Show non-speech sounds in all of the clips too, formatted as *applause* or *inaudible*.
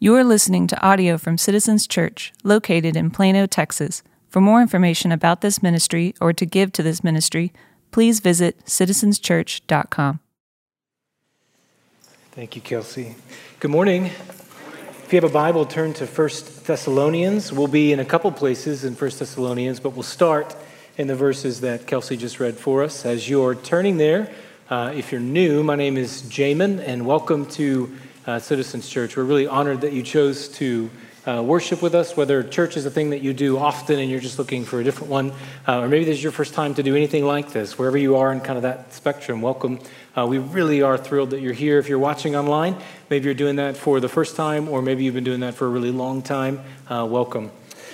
You are listening to audio from Citizens Church, located in Plano, Texas. For more information about this ministry or to give to this ministry, please visit citizenschurch.com. Thank you, Kelsey. Good morning. If you have a Bible, turn to 1 Thessalonians. We'll be in a couple places in 1 Thessalonians, but we'll start in the verses that Kelsey just read for us. As you're turning there, uh, if you're new, my name is Jamin, and welcome to uh, Citizens Church. We're really honored that you chose to uh, worship with us, whether church is a thing that you do often and you're just looking for a different one, uh, or maybe this is your first time to do anything like this. Wherever you are in kind of that spectrum, welcome. Uh, we really are thrilled that you're here. If you're watching online, maybe you're doing that for the first time, or maybe you've been doing that for a really long time, uh, welcome.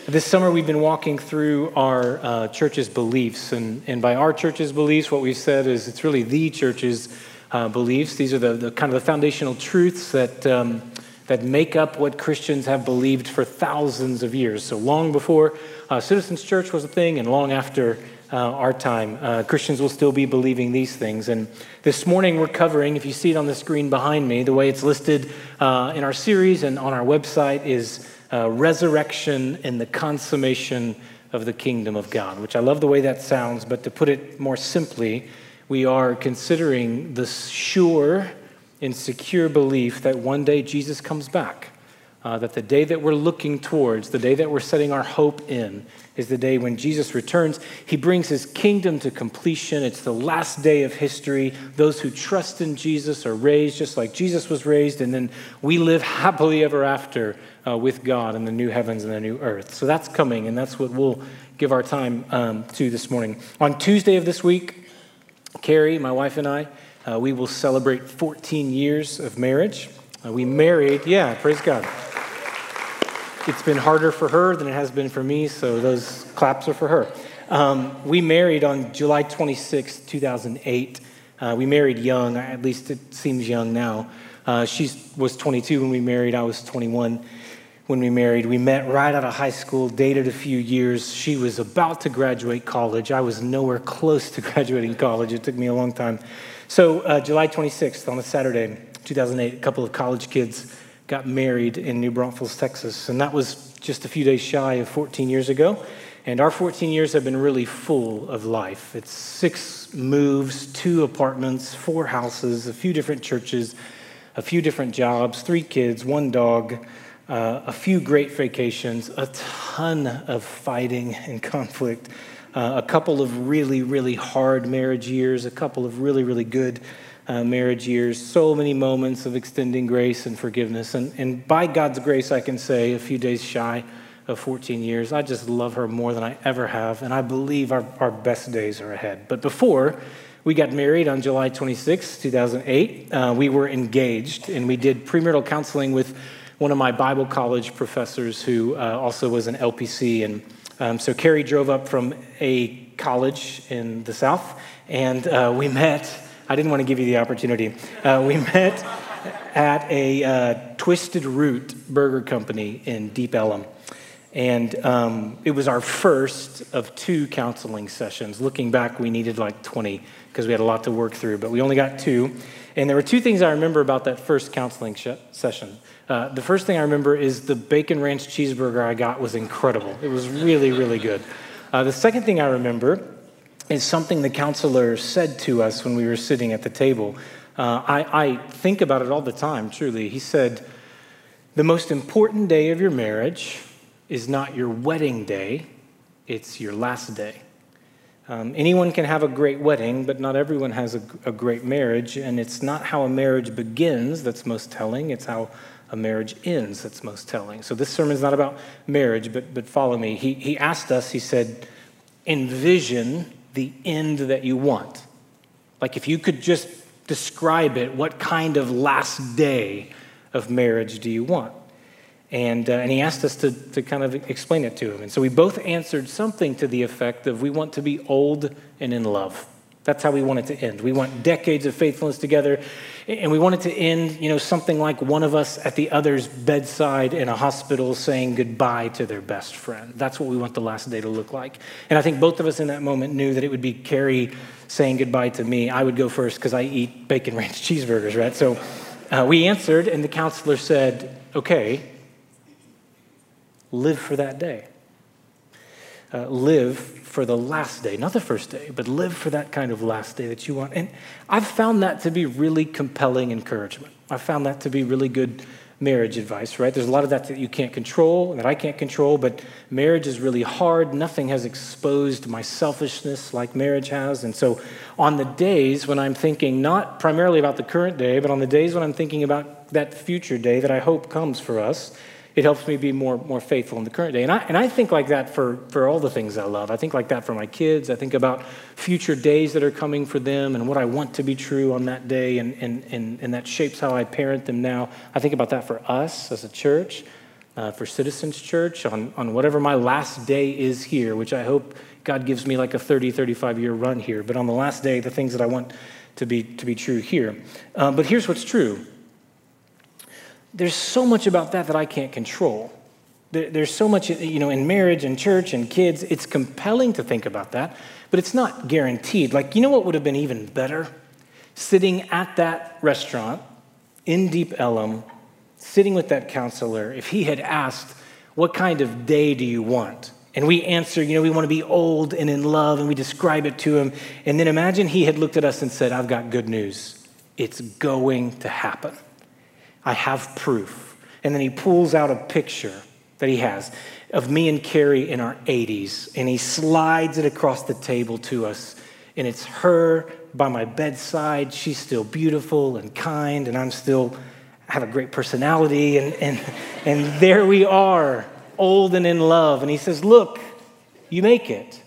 This summer, we've been walking through our uh, church's beliefs. And, and by our church's beliefs, what we've said is it's really the church's uh, beliefs. These are the, the, kind of the foundational truths that, um, that make up what Christians have believed for thousands of years. So long before uh, Citizens Church was a thing, and long after uh, our time, uh, Christians will still be believing these things. And this morning, we're covering, if you see it on the screen behind me, the way it's listed uh, in our series and on our website is uh, resurrection and the consummation of the kingdom of God, which I love the way that sounds, but to put it more simply, we are considering the sure and secure belief that one day Jesus comes back. Uh, that the day that we're looking towards, the day that we're setting our hope in, is the day when Jesus returns. He brings his kingdom to completion. It's the last day of history. Those who trust in Jesus are raised just like Jesus was raised, and then we live happily ever after uh, with God in the new heavens and the new earth. So that's coming, and that's what we'll give our time um, to this morning. On Tuesday of this week, Carrie, my wife, and I, uh, we will celebrate 14 years of marriage. Uh, we married, yeah, praise God. It's been harder for her than it has been for me, so those claps are for her. Um, we married on July 26, 2008. Uh, we married young, at least it seems young now. Uh, she was 22 when we married, I was 21 when we married. We met right out of high school, dated a few years. She was about to graduate college. I was nowhere close to *laughs* graduating college. It took me a long time. So, uh, July 26th, on a Saturday, 2008, a couple of college kids got married in New Braunfels, Texas. And that was just a few days shy of 14 years ago. And our 14 years have been really full of life. It's six moves, two apartments, four houses, a few different churches, a few different jobs, three kids, one dog, uh, a few great vacations, a ton of fighting and conflict, uh, a couple of really, really hard marriage years, a couple of really, really good uh, marriage years, so many moments of extending grace and forgiveness. And, and by God's grace, I can say a few days shy of 14 years, I just love her more than I ever have. And I believe our, our best days are ahead. But before, we got married on July 26, 2008. Uh, we were engaged and we did premarital counseling with one of my Bible college professors who uh, also was an LPC. And um, so Carrie drove up from a college in the South and uh, we met I didn't want to give you the opportunity. Uh, we met at a uh, Twisted Root Burger Company in Deep Ellum. And um, it was our first of two counseling sessions. Looking back, we needed like 20 because we had a lot to work through, but we only got two. And there were two things I remember about that first counseling sh- session. Uh, the first thing I remember is the bacon ranch cheeseburger I got was incredible. It was really, really good. Uh, the second thing I remember is something the counselor said to us when we were sitting at the table. Uh, I, I think about it all the time, truly. He said, The most important day of your marriage is not your wedding day, it's your last day. Um, anyone can have a great wedding, but not everyone has a, a, great marriage. And it's not how a marriage begins that's most telling, it's how a marriage ends that's most telling. So this sermon is not about marriage, but, but follow me. He, he asked us, he said, envision the end that you want. Like if you could just describe it, what kind of last day of marriage do you want? And, uh, and he asked us to, to kind of explain it to him. And so we both answered something to the effect of we want to be old and in love. That's how we want it to end. We want decades of faithfulness together, and we want it to end, you know, something like one of us at the other's bedside in a hospital saying goodbye to their best friend. That's what we want the last day to look like. And I think both of us in that moment knew that it would be Carrie saying goodbye to me. I would go first because I eat bacon *laughs* ranch cheeseburgers, right? So uh, we answered, and the counselor said, okay, live for that day. Uh, live for the last day, not the first day, but live for that kind of last day that you want. And I've found that to be really compelling encouragement. I've found that to be really good marriage advice, right? There's a lot of that that you can't control, that I can't control, but marriage is really hard. Nothing has exposed my selfishness like marriage has. And so, on the days when I'm thinking not primarily about the current day, but on the days when I'm thinking about that future day that I hope comes for us, it helps me be more, more faithful in the current day. And I, and I think like that for, for all the things I love. I think like that for my kids. I think about future days that are coming for them and what I want to be true on that day, and, and, and, and that shapes how I parent them now. I think about that for us as a church, uh, for Citizens Church, on, on whatever my last day is here, which I hope God gives me like a 30, 35 year run here. But on the last day, the things that I want to be, to be true here. Uh, but here's what's true there's so much about that that I can't control. There's so much, you know, in marriage and church and kids, it's compelling to think about that, but it's not guaranteed. Like, you know what would have been even better? Sitting at that restaurant in Deep Ellum, sitting with that counselor, if he had asked, What kind of day do you want? And we answer, you know, we want to be old and in love, and we describe it to him. And then imagine he had looked at us and said, I've got good news. It's going to happen. I have proof. And then he pulls out a picture that he has of me and Carrie in our 80s, and he slides it across the table to us. And it's her by my bedside. She's still beautiful and kind, and I'm still have a great personality. And, and, and there we are, old and in love. And he says, Look, you make it.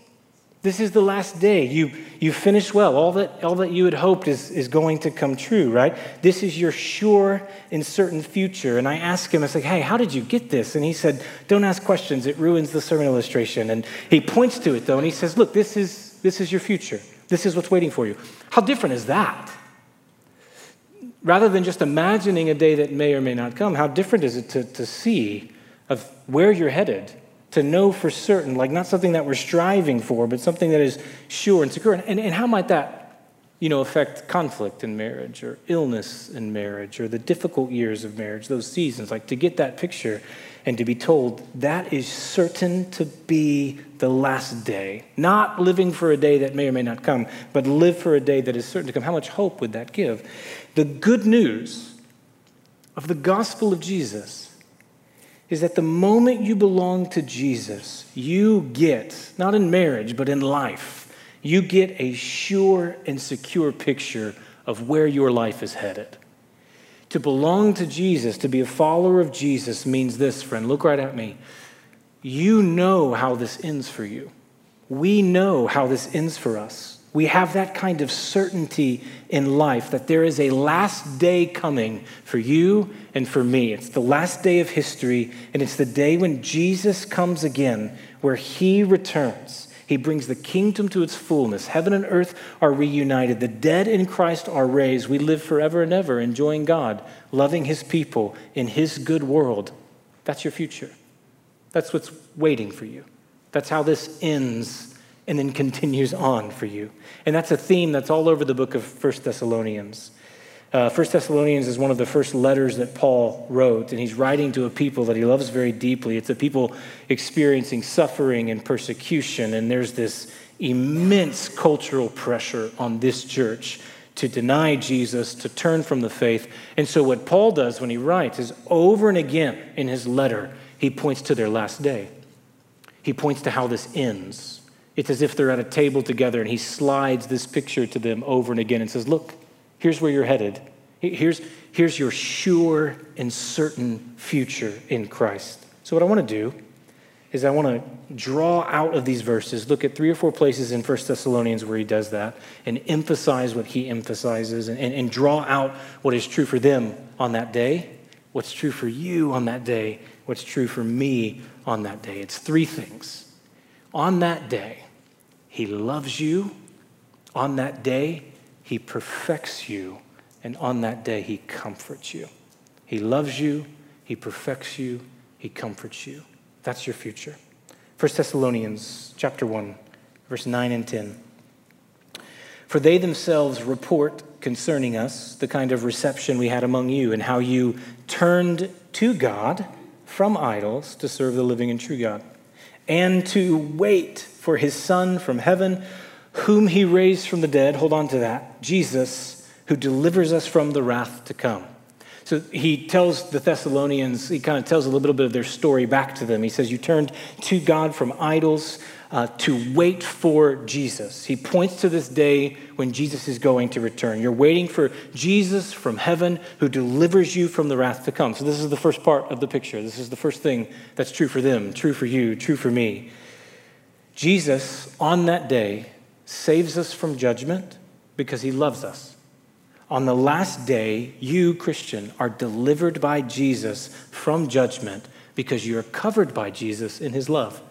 This is the last day. You, you finish well. All that, all that you had hoped is, is going to come true, right? This is your sure and certain future. And I asked him, I said, hey, how did you get this? And he said, don't ask questions. It ruins the sermon illustration. And he points to it, though, and he says, look, this is, this is your future. This is what's waiting for you. How different is that? Rather than just imagining a day that may or may not come, how different is it to, to see of where you're headed to know for certain, like not something that we're striving for, but something that is sure and secure. And, and how might that, you know, affect conflict in marriage or illness in marriage or the difficult years of marriage, those seasons? Like to get that picture and to be told that is certain to be the last day. Not living for a day that may or may not come, but live for a day that is certain to come. How much hope would that give? The good news of the gospel of Jesus is that the moment you belong to Jesus, you get, not in marriage, but in life, you get a sure and secure picture of where your life is headed. To belong to Jesus, to be a follower of Jesus, means this, friend. Look right at me. You know how this ends for you. We know how this ends for us. We have that kind of certainty in life that there is a last day coming for you and for me. It's the last day of history, and it's the day when Jesus comes again, where he returns. He brings the kingdom to its fullness. Heaven and earth are reunited. The dead in Christ are raised. We live forever and ever, enjoying God, loving his people in his good world. That's your future. That's what's waiting for you. That's how this ends and then continues on for you. And that's a theme that's all over the book of First Thessalonians. Uh, First Thessalonians is one of the first letters that Paul wrote, and he's writing to a people that he loves very deeply. It's a people experiencing suffering and persecution, and there's this immense cultural pressure on this church to deny Jesus, to turn from the faith. And so, what Paul does when he writes is over and again in his letter, he points to their last day. He points to how this ends. It's as if they're at a table together and he slides this picture to them over and again and says, Look, here's where you're headed. Here's, here's your sure and certain future in Christ. So, what I want to do is I want to draw out of these verses, look at three or four places in 1 Thessalonians where he does that, and emphasize what he emphasizes, and, and, and draw out what is true for them on that day, what's true for you on that day, what's true for me on that day. It's three things. On that day, he loves you. On that day, He perfects you. And on that day, He comforts you. He loves you. He perfects you. He comforts you. That's your future. 1 Thessalonians chapter 1, verse 9 and 10. For they themselves report concerning us the kind of reception we had among you, and how you turned to God from idols to serve the living and true God, and to wait for his Son from heaven, whom he raised from the dead. Hold on to that. Jesus, who delivers us from the wrath to come. So he tells the Thessalonians, he kind of tells a little bit of their story back to them. He says, You turned to God from idols uh, to wait for Jesus. He points to this day when Jesus is going to return. You're waiting for Jesus from heaven who delivers you from the wrath to come. So, this is the first part of the picture. This is the first thing that's true for them, true for you, true for me. Jesus, on that day, saves us from judgment because he loves us. On the last day, you, Christian, are delivered by Jesus from judgment because you're covered by Jesus in his love.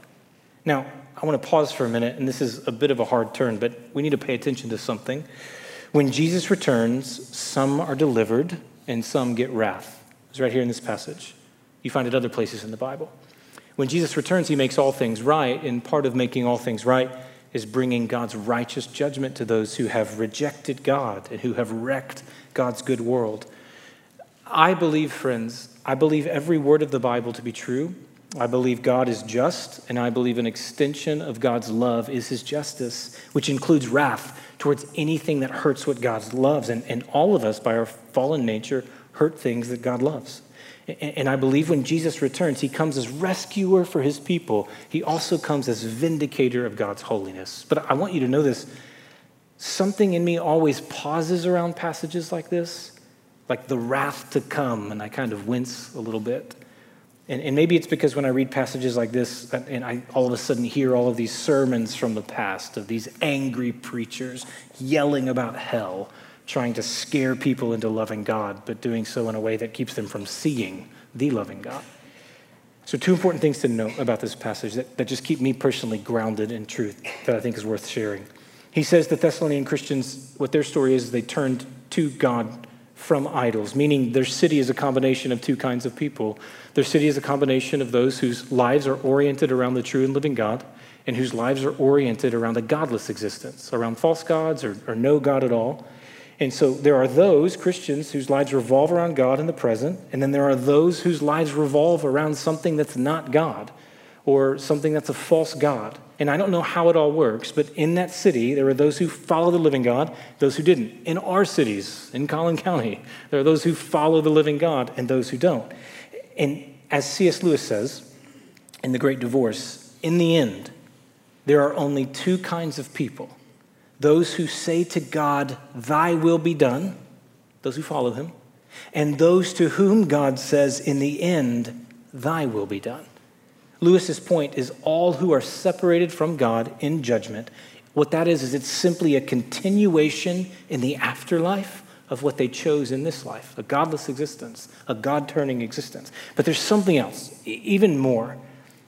Now, I want to pause for a minute, and this is a bit of a hard turn, but we need to pay attention to something. When Jesus returns, some are delivered and some get wrath. It's right here in this passage. You find it other places in the Bible. When Jesus returns, he makes all things right, and part of making all things right is bringing God's righteous judgment to those who have rejected God and who have wrecked God's good world. I believe, friends, I believe every word of the Bible to be true, I believe God is just, and I believe an extension of God's love is his justice, which includes wrath towards anything that hurts what God loves. And, and all of us, by our fallen nature, hurt things that God loves. And, I believe when Jesus returns, he comes as rescuer for his people. He also comes as vindicator of God's holiness. But I want you to know this something in me always pauses around passages like this, like the wrath to come, and I kind of wince a little bit. And, and, maybe it's because when I read passages like this, and I all of a sudden hear all of these sermons from the past of these angry preachers yelling about hell, trying to scare people into loving God, but doing so in a way that keeps them from seeing the loving God. So, two important things to note about this passage that, that just keep me personally grounded in truth that I think is worth sharing. He says the Thessalonian Christians, what their story is, they turned to God from idols, meaning their city is a combination of two kinds of people their city is a combination of those whose lives are oriented around the true and living God and whose lives are oriented around a godless existence, around false gods or, or no God at all. And so there are those Christians whose lives revolve around God in the present, and then there are those whose lives revolve around something that's not God or something that's a false God. And I don't know how it all works, but in that city, there are those who follow the living God, those who didn't. In our cities, in Collin County, *laughs* there are those who follow the living God and those who don't. And as C.S. Lewis says in The Great Divorce, in the end, there are only two kinds of people those who say to God, Thy will be done, those who follow him, and those to whom God says, In the end, Thy will be done. Lewis's point is all who are separated from God in judgment. What that is, is it's simply a continuation in the afterlife of what they chose in this life a godless existence, a God turning existence. But there's something else, even more,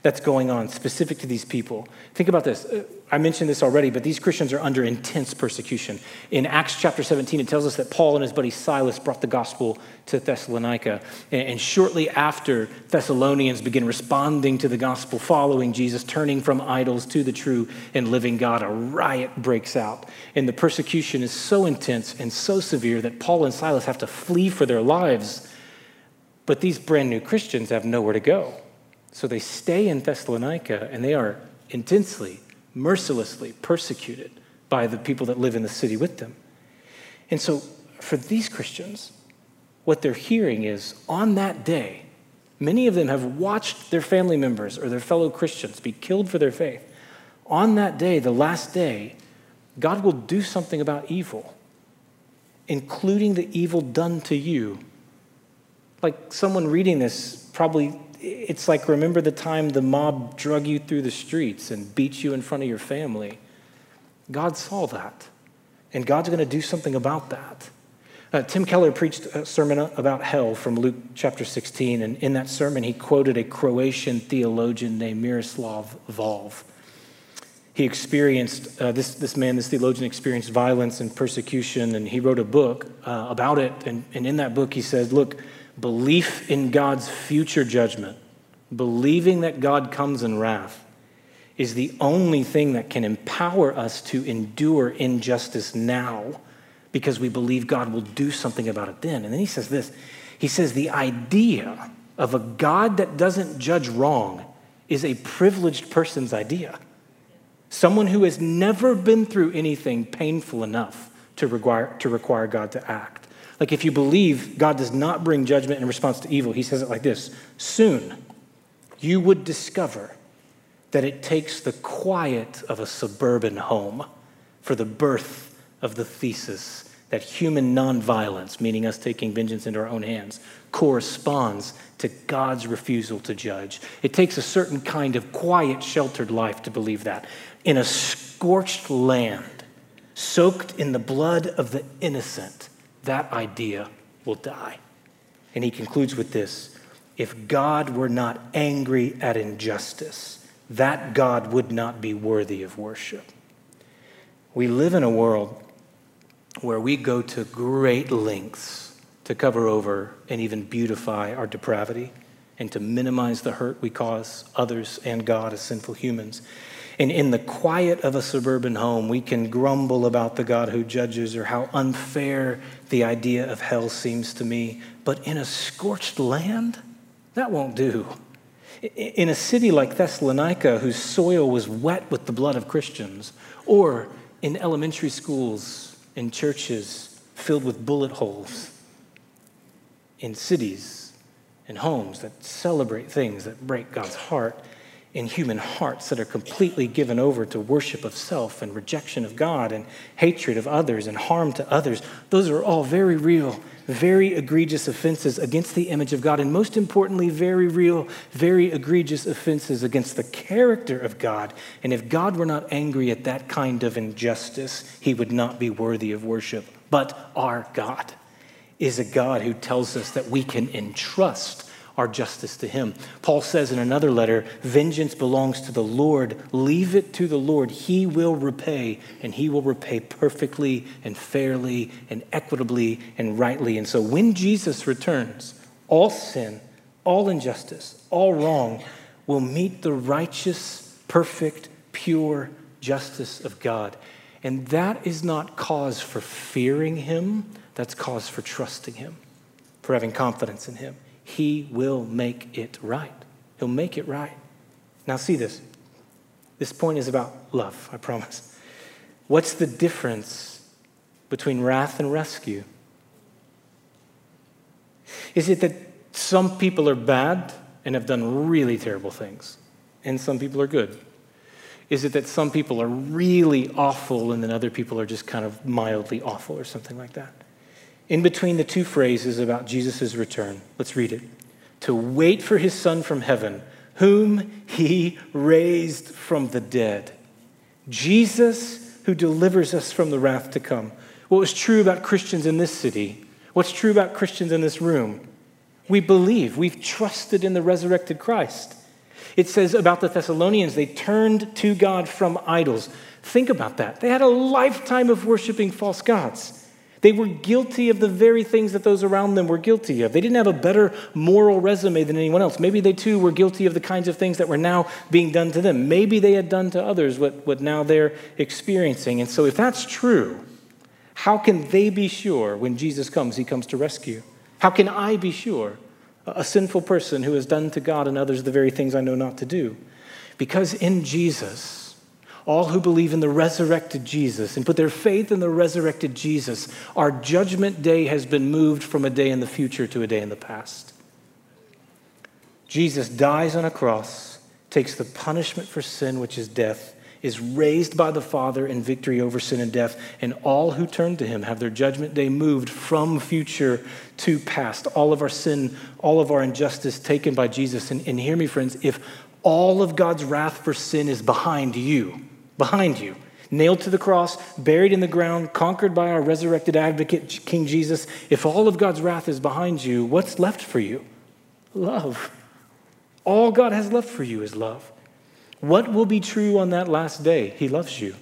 that's going on specific to these people. Think about this. Uh, I mentioned this already, but these Christians are under intense persecution. In Acts chapter 17, it tells us that Paul and his buddy Silas brought the gospel to Thessalonica. And shortly after, Thessalonians begin responding to the gospel, following Jesus, turning from idols to the true and living God. A riot breaks out. And the persecution is so intense and so severe that Paul and Silas have to flee for their lives. But these brand new Christians have nowhere to go. So they stay in Thessalonica and they are intensely, mercilessly persecuted by the people that live in the city with them. And so for these Christians, what they're hearing is on that day, many of them have watched their family members or their fellow Christians be killed for their faith. On that day, the last day, God will do something about evil, including the evil done to you. Like someone reading this probably it's like remember the time the mob drug you through the streets and beat you in front of your family. God saw that, and God's going to do something about that. Uh, Tim Keller preached a sermon about hell from Luke chapter 16, and in that sermon, he quoted a Croatian theologian named Miroslav Volf. He experienced, uh, this, this man, this theologian, experienced violence and persecution, and he wrote a book uh, about it. And, and in that book, he says, Look, belief in God's future judgment, believing that God comes in wrath, is the only thing that can empower us to endure injustice now because we believe God will do something about it then. And then he says this He says, the idea of a God that doesn't judge wrong is a privileged person's idea. Someone who has never been through anything painful enough to require, to require God to act. Like if you believe God does not bring judgment in response to evil, he says it like this Soon you would discover that it takes the quiet of a suburban home for the birth of the thesis that human nonviolence, meaning us taking vengeance into our own hands, corresponds to God's refusal to judge. It takes a certain kind of quiet, sheltered life to believe that. In a scorched land, soaked in the blood of the innocent, that idea will die. And he concludes with this if God were not angry at injustice, that God would not be worthy of worship. We live in a world where we go to great lengths to cover over and even beautify our depravity and to minimize the hurt we cause others and God as sinful humans. And in the quiet of a suburban home, we can grumble about the God who judges or how unfair the idea of hell seems to me. But in a scorched land, that won't do. In a city like Thessalonica, whose soil was wet with the blood of Christians, or in elementary schools and churches filled with bullet holes, in cities and homes that celebrate things that break God's heart, in human hearts that are completely given over to worship of self and rejection of God and hatred of others and harm to others, those are all very real, very egregious offenses against the image of God, and most importantly, very real, very egregious offenses against the character of God. And if God were not angry at that kind of injustice, he would not be worthy of worship. But our God is a God who tells us that we can entrust our justice to him. Paul says in another letter, Vengeance belongs to the Lord. Leave it to the Lord. He will repay, and he will repay perfectly and fairly and equitably and rightly. And so when Jesus returns, all sin, all injustice, all wrong will meet the righteous, perfect, pure justice of God. And that is not cause for fearing him, that's cause for trusting him, for having confidence in him. He will make it right. He'll make it right. Now, see this. This point is about love, I promise. What's the difference between wrath and rescue? Is it that some people are bad and have done really terrible things, and some people are good? Is it that some people are really awful and then other people are just kind of mildly awful or something like that? In between the two phrases about Jesus' return. Let's read it. To wait for his Son from heaven, whom he raised from the dead. Jesus, who delivers us from the wrath to come. What was true about Christians in this city? What's true about Christians in this room? We believe, we've trusted in the resurrected Christ. It says about the Thessalonians, they turned to God from idols. Think about that. They had a lifetime of worshiping false gods. They were guilty of the very things that those around them were guilty of. They didn't have a better moral resume than anyone else. Maybe they too were guilty of the kinds of things that were now being done to them. Maybe they had done to others what, what now they're experiencing. And so, if that's true, how can they be sure when Jesus comes, he comes to rescue? How can I be sure, a sinful person who has done to God and others the very things I know not to do? Because in Jesus, all who believe in the resurrected Jesus and put their faith in the resurrected Jesus, our judgment day has been moved from a day in the future to a day in the past. Jesus dies on a cross, takes the punishment for sin, which is death, is raised by the Father in victory over sin and death, and all who turn to him have their judgment day moved from future to past. All of our sin, all of our injustice taken by Jesus. And, and hear me, friends, if all of God's wrath for sin is behind you, behind you, nailed to the cross, buried in the ground, conquered by our resurrected advocate, King Jesus. If all of God's wrath is behind you, what's left for you? Love. All God has left for you is love. What will be true on that last day? He loves you.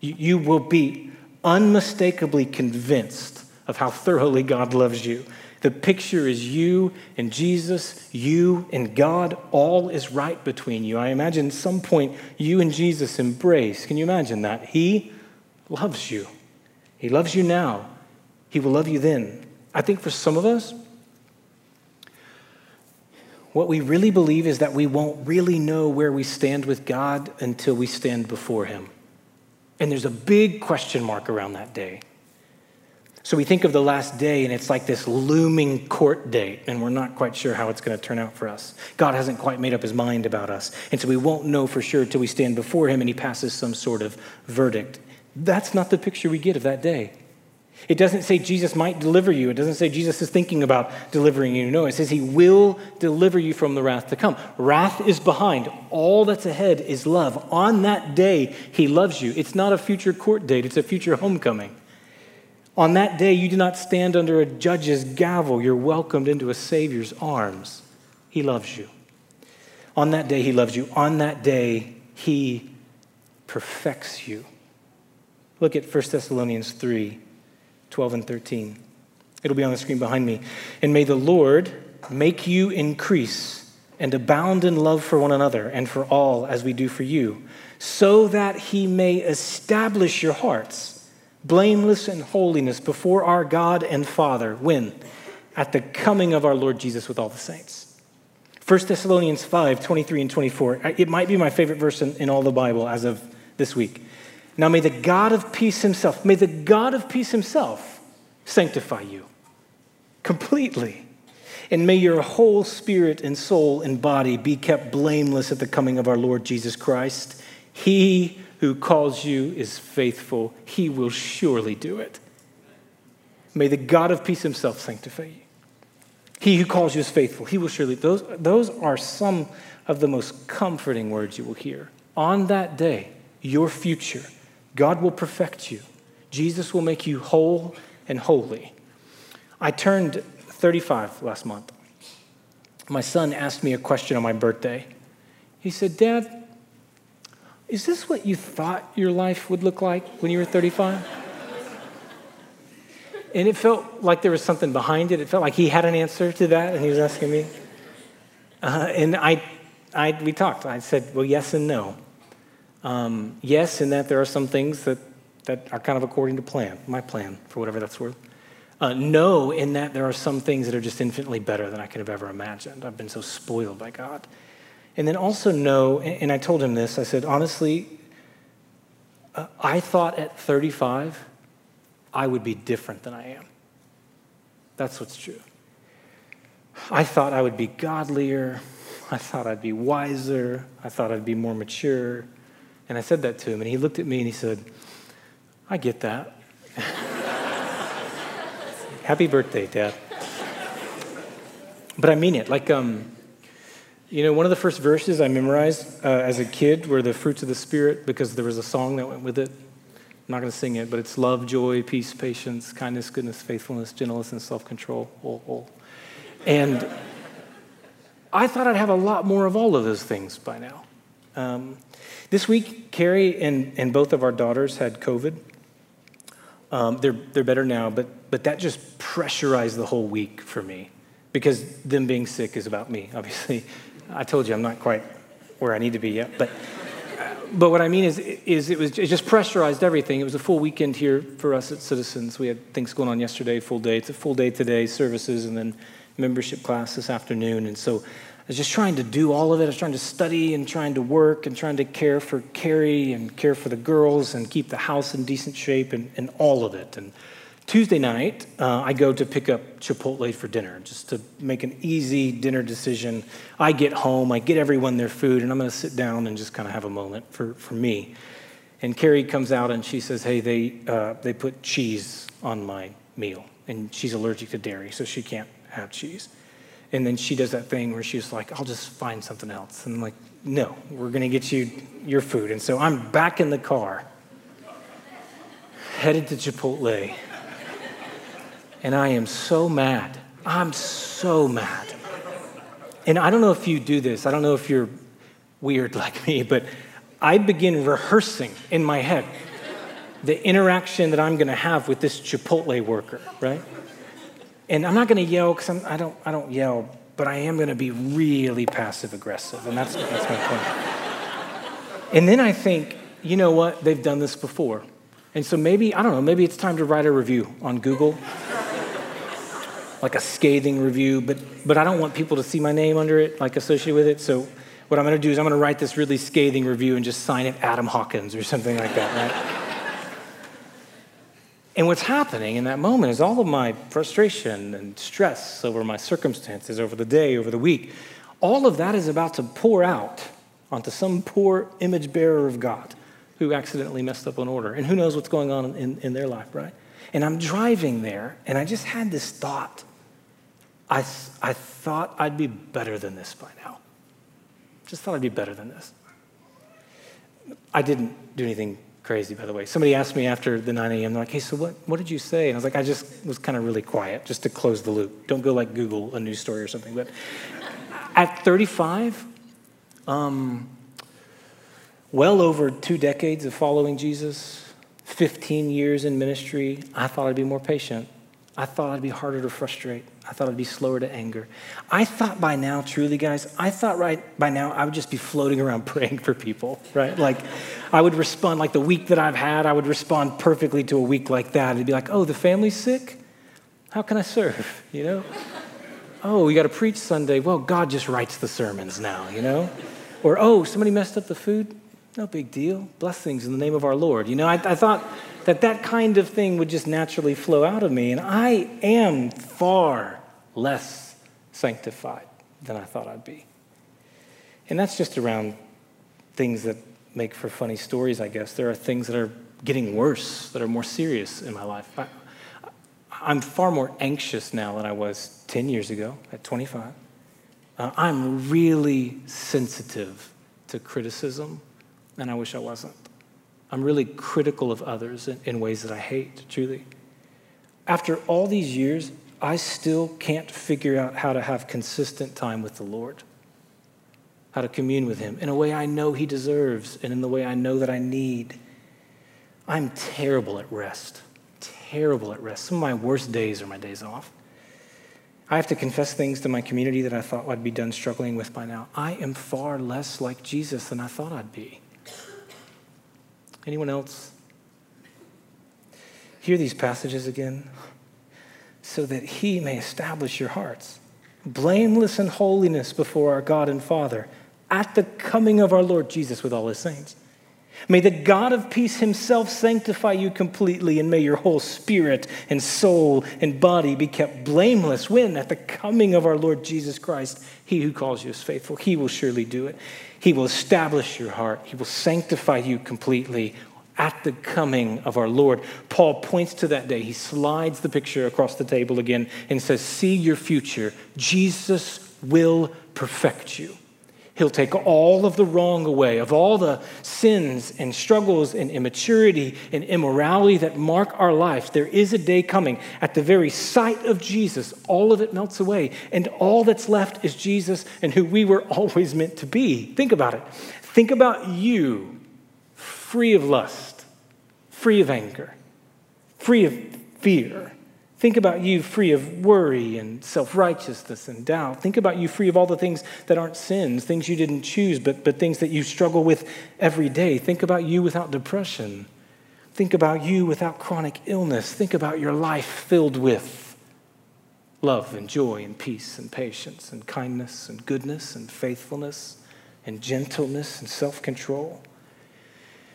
You will be unmistakably convinced of how thoroughly God loves you The picture is you and Jesus, you and God. All is right between you. I imagine some point you and Jesus embrace. Can you imagine that? He loves you. He loves you now. He will love you then. I think for some of us, what we really believe is that we won't really know where we stand with God until we stand before Him. And there's a big question mark around that day. So we think of the last day, and it's like this looming court date, and we're not quite sure how it's going to turn out for us. God hasn't quite made up his mind about us. And so we won't know for sure until we stand before him and he passes some sort of verdict. That's not the picture we get of that day. It doesn't say Jesus might deliver you. It doesn't say Jesus is thinking about delivering you. No, it says he will deliver you from the wrath to come. Wrath is behind. All that's ahead is love. On that day, he loves you. It's not a future court date, it's a future homecoming. On that day, you do not stand under a judge's gavel. You're welcomed into a Savior's arms. He loves you. On that day, he loves you. On that day, he perfects you. Look at 1 Thessalonians 3 12 and 13. It'll be on the screen behind me. And may the Lord make you increase and abound in love for one another and for all as we do for you, so that he may establish your hearts blameless in holiness before our God and Father. When? At the coming of our Lord Jesus with all the saints. 1 Thessalonians 5 23 and 24. It might be my favorite verse in, in all the Bible as of this week. Now may the God of peace himself, may the God of peace himself sanctify you completely. And may your whole spirit and soul and body be kept blameless at the coming of our Lord Jesus Christ. He who calls you is faithful, he will surely do it. May the God of peace himself sanctify you. He who calls you is faithful, he will surely. Those, those are some of the most comforting words you will hear. On that day, your future God will perfect you. Jesus will make you whole and holy. I turned 35 last month. My son asked me a question on my birthday. He said, Dad, is this what you thought your life would look like when you were 35? and it felt like there was something behind it. It felt like he had an answer to that, and he was asking me. Uh, and I, I, we talked. I said, well, yes and no. Um, yes, in that there are some things that, that are kind of according to plan, my plan, for whatever that's worth. Uh, no, in that there are some things that are just infinitely better than I could have ever imagined. I've been so spoiled by God. And then also, know, and I told him this I said, honestly, uh, I thought at 35 I would be different than I am. That's what's true. I thought I would be godlier. I thought I'd be wiser. I thought I'd be more mature. And I said that to him, and he looked at me and he said, I get that. *laughs* Happy birthday, Dad. But I mean it. Like, um, you know, one of the first verses I memorized uh, as a kid were the fruits of the Spirit because there was a song that went with it. I'm not going to sing it, but it's love, joy, peace, patience, kindness, goodness, faithfulness, gentleness, and self control. Oh, oh. And I thought I'd have a lot more of all of those things by now. Um, this week, Carrie and, and both of our daughters had COVID. Um, they're, they're better now, but, but that just pressurized the whole week for me because them being sick is about me, obviously. I told you I'm not quite where I need to be yet, but, but what I mean is, is it, was, it just pressurized everything. It was a full weekend here for us at Citizens. We had things going on yesterday, full day. It's a full day today, services, and then membership class this afternoon. And so I was just trying to do all of it. I was trying to study and trying to work and trying to care for Carrie and care for the girls and keep the house in decent shape and, and all of it. And Tuesday night, uh, I go to pick up Chipotle for dinner just to make an easy dinner decision. I get home, I get everyone their food, and I'm going to sit down and just kind of have a moment for, for me. And Carrie comes out and she says, Hey, they, uh, they put cheese on my meal. And she's allergic to dairy, so she can't have cheese. And then she does that thing where she's like, I'll just find something else. And I'm like, no, we're going to get you your food. And so I'm back in the car, headed to Chipotle. And I am so mad. I'm so mad. And I don't know if you do this, I don't know if you're weird *laughs* like me, but I begin rehearsing in my head the interaction that I'm going to have with this Chipotle worker, right? And I'm not going to yell because I don't, I don't yell, but I am going to be really passive aggressive. And that's, that's my point. and then I think, you know what? They've done this before. And so maybe, I don't know, maybe it's time to write a review on Google, like a scathing review, but, but I don't want people to see my name under it, like associated with it. So what I'm going to do is I'm going to write this really scathing review and just sign it Adam Hawkins or something like that, right? *laughs* And what's happening in that moment is all of my frustration and stress over my circumstances, over the day, over the week, all of that is about to pour out onto some poor image bearer of God who accidentally messed up an order. And who knows what's going on in, in their life, right? And I'm driving there, and I just had this thought. I, I thought I'd be better than this by now. Just thought I'd be better than this. I didn't do anything crazy, by the way. Somebody asked me after the 9 a.m., they're like, hey, so what, what did you say? And I was like, I just was kind of really quiet, just to close the loop. Don't go like Google a news story or something. But at 35, um, well over two decades of following Jesus, 15 years in ministry, I thought I'd be more patient. I thought I'd be harder to frustrate. I thought I'd be slower to anger. I thought by now, truly, guys, I thought right by now I would just be floating around *laughs* praying for people, right? Like I would respond, like the week that I've had, I would respond perfectly to a week like that. It'd be like, oh, the family's sick? How can I serve? *laughs* You know? Oh, we got to preach Sunday. Well, God just writes the sermons now, you know? Or, oh, somebody messed up the food? No big deal. Blessings in the name of our Lord. You know, I, I thought that that kind of thing would just naturally flow out of me. And I am far less sanctified than I thought I'd be. And that's just around things that make for funny stories, I guess. There are things that are getting worse, that are more serious in my life. I, I'm far more anxious now than I was 10 years ago at 25. Uh, I'm really sensitive to criticism, and I wish I wasn't. I'm really critical of others in, in ways that I hate, truly. After all these years, I still can't figure out how to have consistent time with the Lord, how to commune with Him in a way I know He deserves and in the way I know that I need. I'm terrible at rest, terrible at rest. Some of my worst days are my days off. I have to confess things to my community that I thought I'd be done struggling with by now. I am far less like Jesus than I thought I'd be. Anyone else? Hear these passages again so that he may establish your hearts, blameless in holiness before our God and Father at the coming of our Lord Jesus with all his saints. May the God of peace himself sanctify you completely, and may your whole spirit and soul and body be kept blameless when, at the coming of our Lord Jesus Christ, he who calls you is faithful. He will surely do it. He will establish your heart, He will sanctify you completely at the coming of our Lord. Paul points to that day. He slides the picture across the table again and says, See your future. Jesus will perfect you. He'll take all of the wrong away, of all the sins and struggles and immaturity and immorality that mark our life. There is a day coming. At the very sight of Jesus, all of it melts away, and all that's left is Jesus and who we were *laughs* always meant to be. Think about it. Think about you free of lust, free of anger, free of fear Think about you free of worry and self righteousness and doubt. Think about you free of all the things that aren't sins, things you didn't choose, but, but things that you struggle with every day. Think about you without depression. Think about you without chronic illness. Think about your life filled with love and joy and peace and patience and kindness and goodness and faithfulness and gentleness and self control.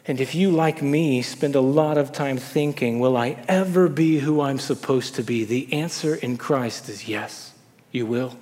And if you, like me, spend a lot of time thinking, will I ever be who I'm supposed to be? The answer in Christ is yes, you will.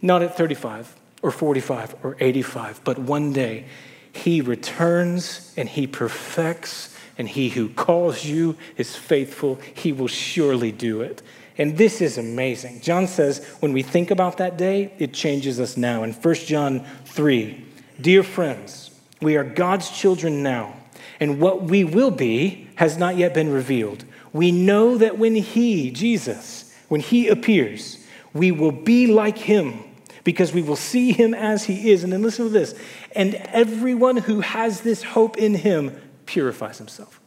Not at 35 or 45 or 85, but one day He returns and He perfects, and He who calls you is faithful. He will surely do it. And this is amazing. John says when we think about that day, it changes us now. In 1 John 3, dear friends, we are God's children now and what we will be has not yet been revealed. We know that when He, Jesus, when He appears, we will be like Him because we will see Him as He is. And then listen to this and everyone who has this hope in Him purifies himself,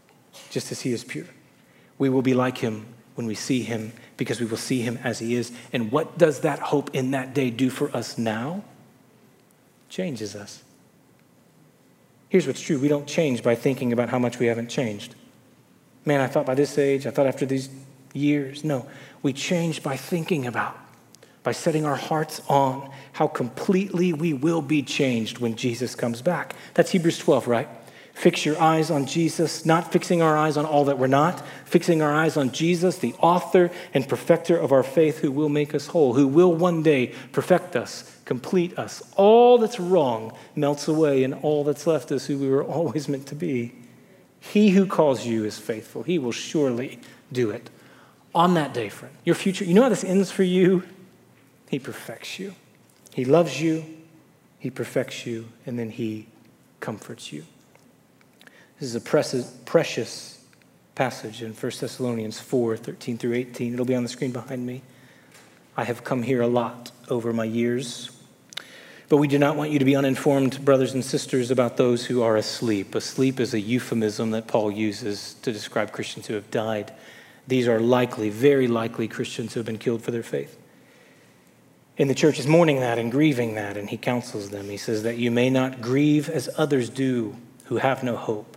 just as He is pure. We will be like Him when we see him because we will see him as he is. And what does that hope in that day do for us now? Changes us. Here's what's true we don't change by thinking about how much we haven't changed. Man, I thought by this age, I thought after these years. No, we change by thinking about, by setting our hearts on how completely we will be changed when Jesus comes back. That's Hebrews 12, right? Fix your eyes on Jesus, not fixing our eyes on all that we're not, fixing our eyes on Jesus, the author and perfecter of our faith, who will make us whole, who will one day perfect us, complete us. All that's wrong melts away, and all that's left is who we were *laughs* always meant to be. He who calls you is faithful. He will surely do it. On that day, friend, your future, you know how this ends for you? He perfects you. He loves you, He perfects you, and then He comforts you. This is a precious passage in 1 Thessalonians 4 13 through 18. It'll be on the screen behind me. I have come here a lot over my years. But we do not want you to be uninformed, brothers and sisters, about those who are asleep. Asleep is a euphemism that Paul uses to describe Christians who have died. These are likely, very likely Christians who have been killed for their faith. And the church is mourning that and grieving that, and he counsels them. He says that you may not grieve as others do who have no hope.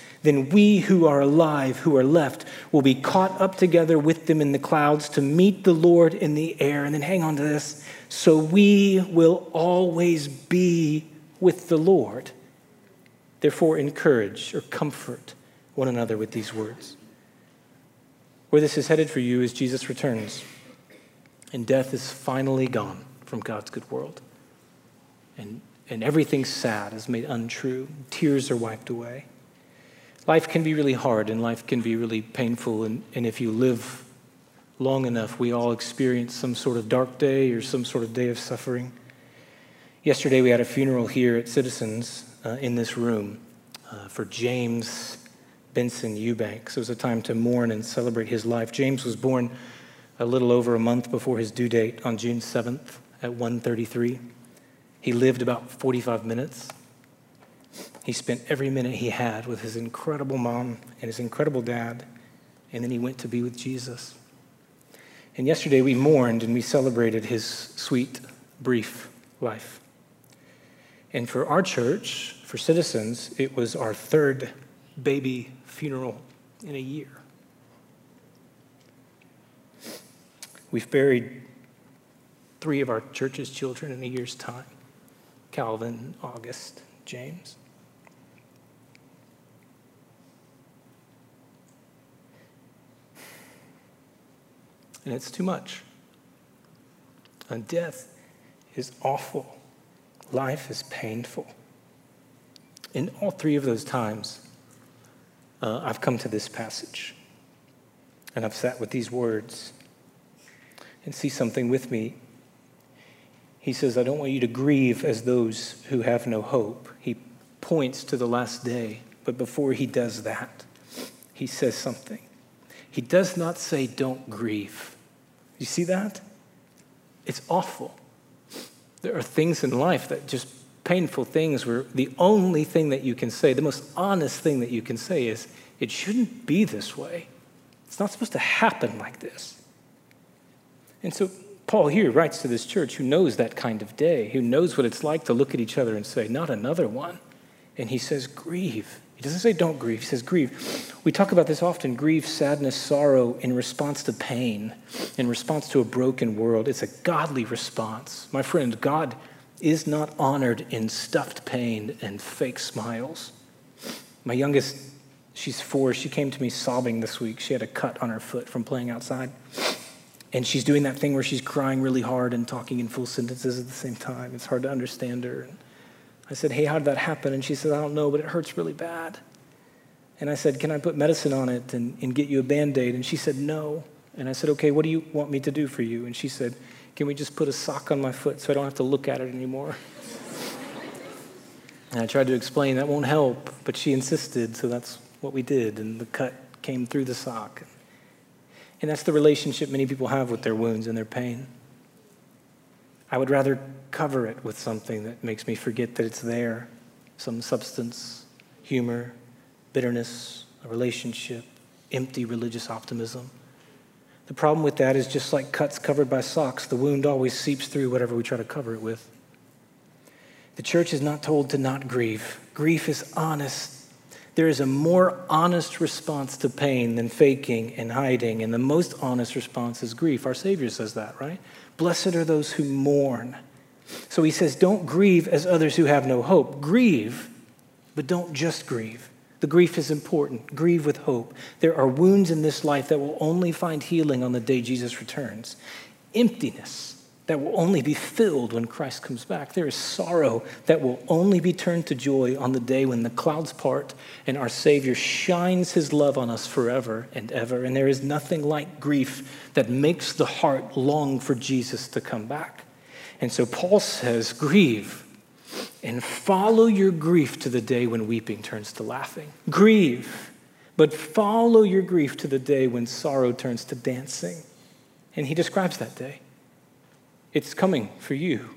Then we who are alive, who are left, will be caught up together with them in the clouds to meet the Lord in the air. And then hang on to this. So we will always be with the Lord. Therefore, encourage or comfort one another with these words. Where this is headed for you is Jesus returns, and death is finally gone from God's good world. And, and everything sad is made untrue, tears are wiped away. Life can be really hard, and life can be really painful, and, and if you live long enough, we all experience some sort of dark day or some sort of day of suffering. Yesterday, we had a funeral here at Citizens uh, in this room uh, for James Benson Eubanks. It was a time to mourn and celebrate his life. James was born a little over a month before his due date on June 7th at 1:33. He lived about 45 minutes. He spent every minute he had with his incredible mom and his incredible dad, and then he went to be with Jesus. And yesterday we mourned and we celebrated his sweet, brief life. And for our church, for citizens, it was our third baby funeral in a year. We've buried three of our church's children in a year's time Calvin, August, James. And it's too much. And death is awful. Life is painful. In all three of those times, uh, I've come to this passage and I've sat with these words and see something with me. He says, I don't want you to grieve as those who have no hope. He points to the last day, but before he does that, he says something. He does not say, Don't grieve. You see that? It's awful. There are things in life that just painful things where the only thing that you can say, the most honest thing that you can say is, it shouldn't be this way. It's not supposed to happen like this. And so Paul here writes to this church who knows that kind of day, who knows what it's like to look at each other and say, not another one. And he says, grieve. He doesn't say don't grieve, he says grieve. We talk about this often grief, sadness, sorrow in response to pain, in response to a broken world. It's a godly response. My friend, God is not honored in stuffed pain and fake smiles. My youngest, she's four, she came to me sobbing this week. She had a cut on her foot from playing outside. And she's doing that thing where she's crying really hard and talking in full sentences at the same time. It's hard to understand her. I said, Hey, how did that happen? And she said, I don't know, but it hurts really bad. And I said, Can I put medicine on it and, and get you a band aid? And she said, No. And I said, Okay, what do you want me to do for you? And she said, Can we just put a sock on my foot so I don't have to look at it anymore? and I tried to explain that won't help, but she insisted, so that's what we did, and the cut came through the sock. And that's the relationship many people have with their wounds and their pain. I would rather cover it with something that makes me forget that it's there some substance, humor, bitterness, a relationship, empty religious optimism. The problem with that is just like cuts covered by socks, the wound always seeps through whatever we try to cover it with. The church is not told to not grieve. Grief is honest there is a more honest response to pain than faking and hiding, and the most honest response is grief. Our Savior says that, right? Blessed are those who mourn. So he says, Don't grieve as others who have no hope. Grieve, but don't just grieve. The grief is important. Grieve with hope. There are wounds in this life that will only find healing on the day Jesus returns. Emptiness that will only be filled when Christ comes back. There is sorrow that will only be turned to joy on the day when the clouds part and our Savior shines his love on us forever and ever. And there is nothing like grief that makes the heart long for Jesus to come back. And so Paul says, Grieve and follow your grief to the day when weeping turns to laughing. Grieve, but follow your grief to the day when sorrow turns to dancing. And he describes that day. It's coming for you.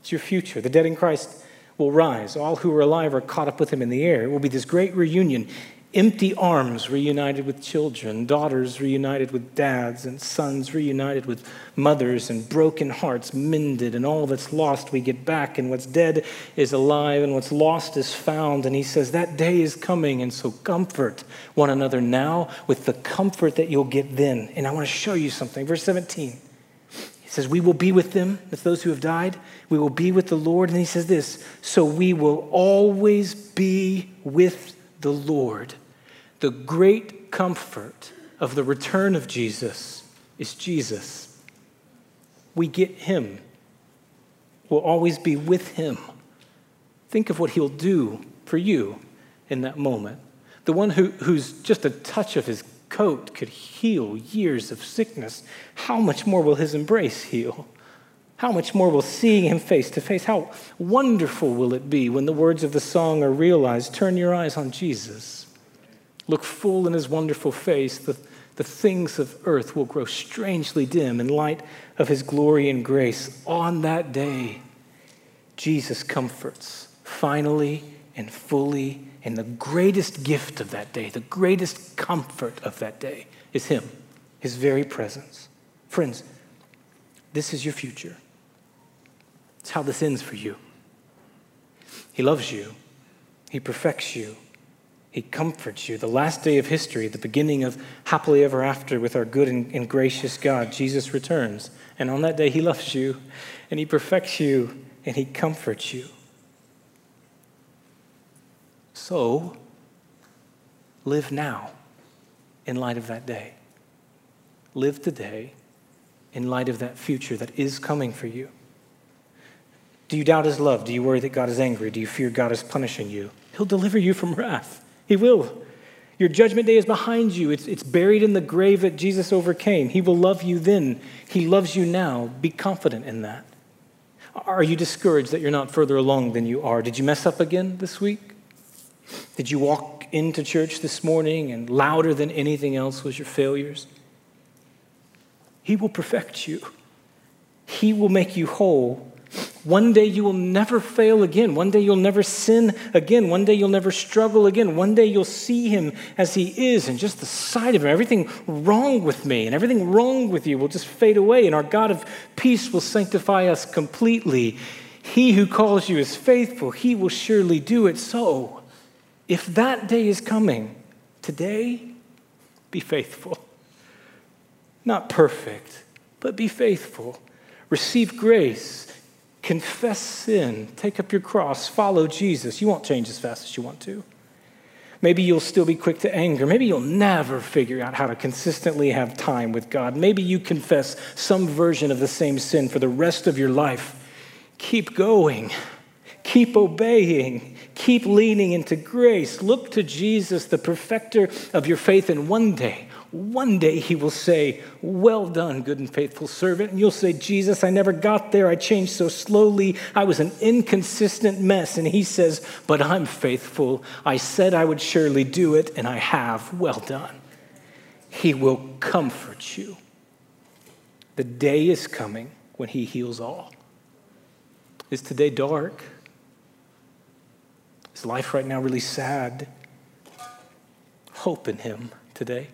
It's your future. The dead in Christ will rise. All who are alive are caught up with him in the air. It will be this great reunion. Empty arms reunited with children, daughters reunited with dads, and sons reunited with mothers, and broken hearts mended, and all that's lost we get back, and what's dead is alive, and what's lost is found. And he says, That day is coming, and so comfort one another now with the comfort that you'll get then. And I want to show you something. Verse 17. He says, We will be with them, with those who have died. We will be with the Lord. And he says this So we will always be with the Lord. The great comfort of the return of Jesus is Jesus. We get him. We'll always be with him. Think of what he'll do for you in that moment. The one who, who's just a touch of his coat could heal years of sickness, how much more will his embrace heal? How much more will seeing him face to face, how wonderful will it be when the words of the song are realized? Turn your eyes on Jesus. Look full in his wonderful face. The, the things of earth will grow strangely dim in light of his glory and grace. On that day, Jesus comforts finally and fully and the greatest gift of that day, the greatest comfort of that day is Him, His very presence. Friends, this is your future. It's how this ends for you. He loves you, He perfects you, He comforts you. The last day of history, the beginning of happily ever after with our good and, and gracious God, Jesus returns. And on that day, He loves you, and He perfects you, and He comforts you. So, live now in light of that day. Live today in light of that future that is coming for you. Do you doubt his love? Do you worry that God is angry? Do you fear God is punishing you? He'll deliver you from wrath. He will. Your judgment day is behind you. It's, it's buried in the grave that Jesus overcame. He will love you then. He loves you now. Be confident in that. Are you discouraged that you're not further along than you are? Did you mess up again this week? Did you walk into church this morning and louder than anything else was your failures? He will perfect you. He will make you whole. One day you will never fail again. One day you'll never sin again. One day you'll never struggle again. One day you'll see him as he is and just the sight of him. Everything wrong with me and everything wrong with you will just fade away, and our God of peace will sanctify us completely. He who calls you is faithful, he will surely do it so. If that day is coming, today, be faithful. Not perfect, but be faithful. Receive grace, confess sin, take up your cross, follow Jesus. You won't change as fast as you want to. Maybe you'll still be quick to anger. Maybe you'll never figure out how to consistently have time with God. Maybe you confess some version of the same sin for the rest of your life. Keep going, keep obeying, Keep leaning into grace. Look to Jesus, the perfecter of your faith, and one day, one day he will say, Well done, good and faithful servant. And you'll say, Jesus, I never got there. I changed so slowly. I was an inconsistent mess. And he says, But I'm faithful. I said I would surely do it, and I have. Well done. He will comfort you. The day is coming when he heals all. Is today dark? Is life right now really sad? Hope in him today.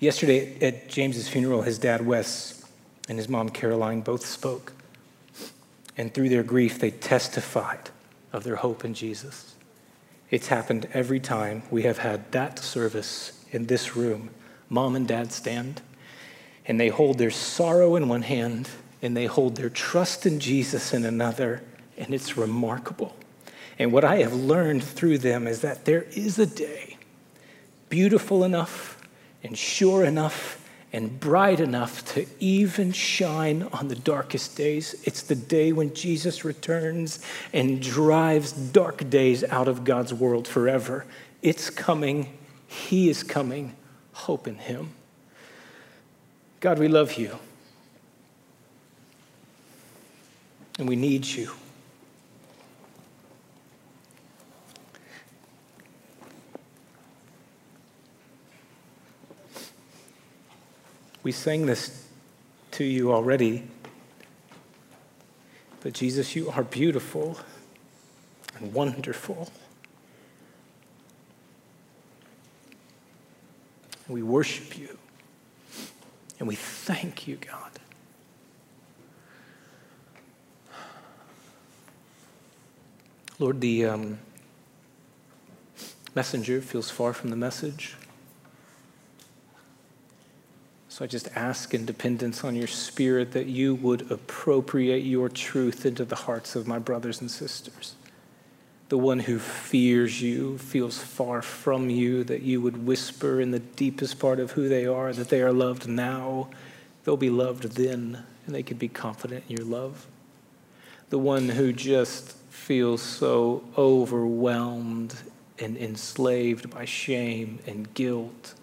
Yesterday at James's funeral, his dad Wes and his mom Caroline both spoke. And through their grief, they testified of their hope in Jesus. It's happened every time we have had that service in this room. Mom and dad stand, and they hold their sorrow in one hand, and they hold their trust in Jesus in another, and it's remarkable. And what I have learned through them is that there is a day beautiful enough and sure enough and bright enough to even shine on the darkest days. It's the day when Jesus returns and drives dark days out of God's world forever. It's coming. He is coming. Hope in Him. God, we love you. And we need you. We sang this to you already. But Jesus, you are beautiful and wonderful. We worship you. And we thank you, God. Lord, the um, messenger feels far from the message. So I just ask in dependence on your spirit that you would appropriate your truth into the hearts of my brothers and sisters. The one who fears you, feels far from you, that you would whisper in the deepest part of who they are that they are loved now, they'll be loved then, and they can be confident in your love. The one who just feels so overwhelmed and enslaved by shame and guilt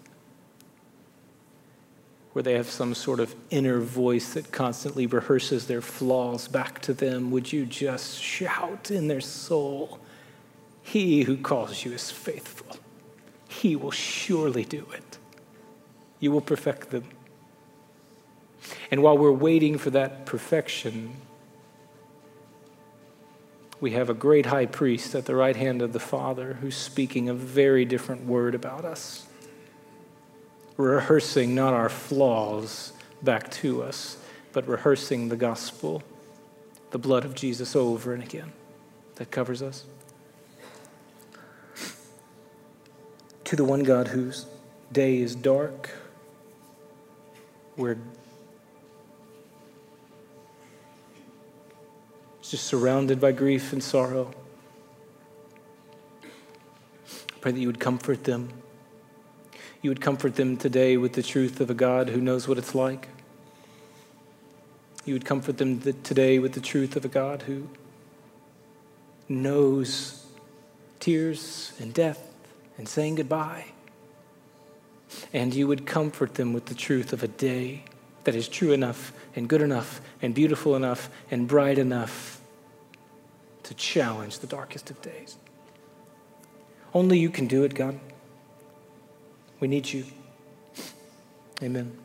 where they have some sort of inner voice that constantly rehearses their flaws back to them, would you just shout in their soul, He who calls you is faithful. He will surely do it. You will perfect them. And while we're waiting for that perfection, we have a great high priest at the right hand of the Father who's speaking a very different word about us rehearsing not our flaws back to us, but rehearsing the gospel, the blood of Jesus over and again that covers us. To the one God whose day is dark, where it's just surrounded by grief and sorrow. I pray that you would comfort them you would comfort them today with the truth of a God who knows what it's like. You would comfort them today with the truth of a God who knows tears and death and saying goodbye. And you would comfort them with the truth of a day that is true enough and good enough and beautiful enough and bright enough to challenge the darkest of days. Only you can do it, God. We need you. Amen.